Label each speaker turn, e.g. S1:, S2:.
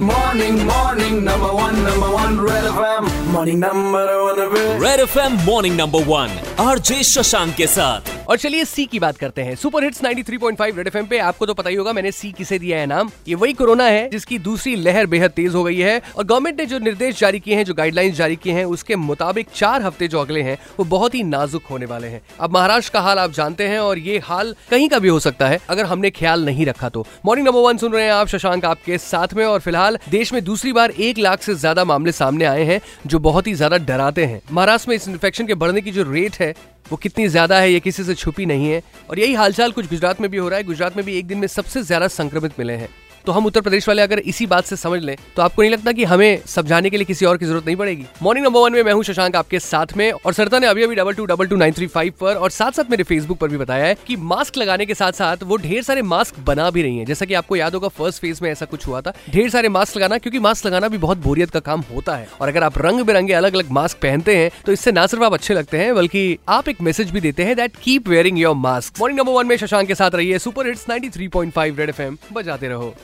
S1: Morning, morning, number one, number one, Red FM. Morning, number one. Red
S2: FM, morning, number one. RJ Shashank के साथ।
S3: और चलिए सी की बात करते हैं। सुपर हिट्स 93.5 रेड एफएम पे आपको तो पता ही होगा, मैंने सी किसे दिया है नाम? ये वही कोरोना है, जिसकी दूसरी लहर बेहद तेज हो गई है। और गवर्नमेंट ने जो निर्देश जारी किए हैं, जो गाइडलाइंस जारी किए हैं, उसके मुताबिक चार हफ़्ते जो अगले हैं, वो बहुत ही नाजुक होने वाले हैं। अब महाराष्ट्र का हाल आप जानते हैं और ये हाल कहीं का भी हो सकता है, अगर हमने ख्याल नहीं रखा तो। मॉर्निंग नंबर वन सुन रहे हैं आप शशांक आपके साथ में, और फ़िलहाल देश में दूसरी बार एक लाख से ज़्यादा मामले सामने आए हैं, जो बहुत ही ज़्यादा डराते हैं। महाराष्ट्र में इस इन्फेक्शन के बढ़ने की जो रेट है वो कितनी ज़्यादा है, ये किसी से छुपी नहीं है। और यही हालचाल कुछ गुजरात में भी हो रहा है। गुजरात में भी एक दिन में सबसे ज़्यादा संक्रमित मिले हैं। तो हम उत्तर प्रदेश वाले अगर इसी बात से समझ लें तो आपको नहीं लगता कि हमें समझाने के लिए किसी और की ज़रूरत नहीं पड़ेगी? मॉर्निंग नंबर वन में मैं हूँ शशांक आपके साथ में, और सरता ने अभी अभी double two double two nine three five पर, और साथ साथ मेरे फेसबुक पर भी बताया है कि मास्क लगाने के साथ साथ वो ढेर सारे मास्क बना भी रही है। जैसा कि आपको याद होगा फ़र्स्ट फ़ेज़ में ऐसा कुछ हुआ था। ढेर सारे मास्क लगाना, क्योंकि मास्क लगाना भी बहुत बोरियत का काम होता है। और अगर आप रंग बिरंगे अलग अलग मास्क पहनते हैं तो इससे ना सिर्फ़ आप अच्छे लगते हैं, बल्कि आप एक मैसेज भी देते हैं that keep wearing your mask morning number one में शशांक के साथ रहिए सुपर हिट्स 93.5 रेड एफएम बजाते रहो।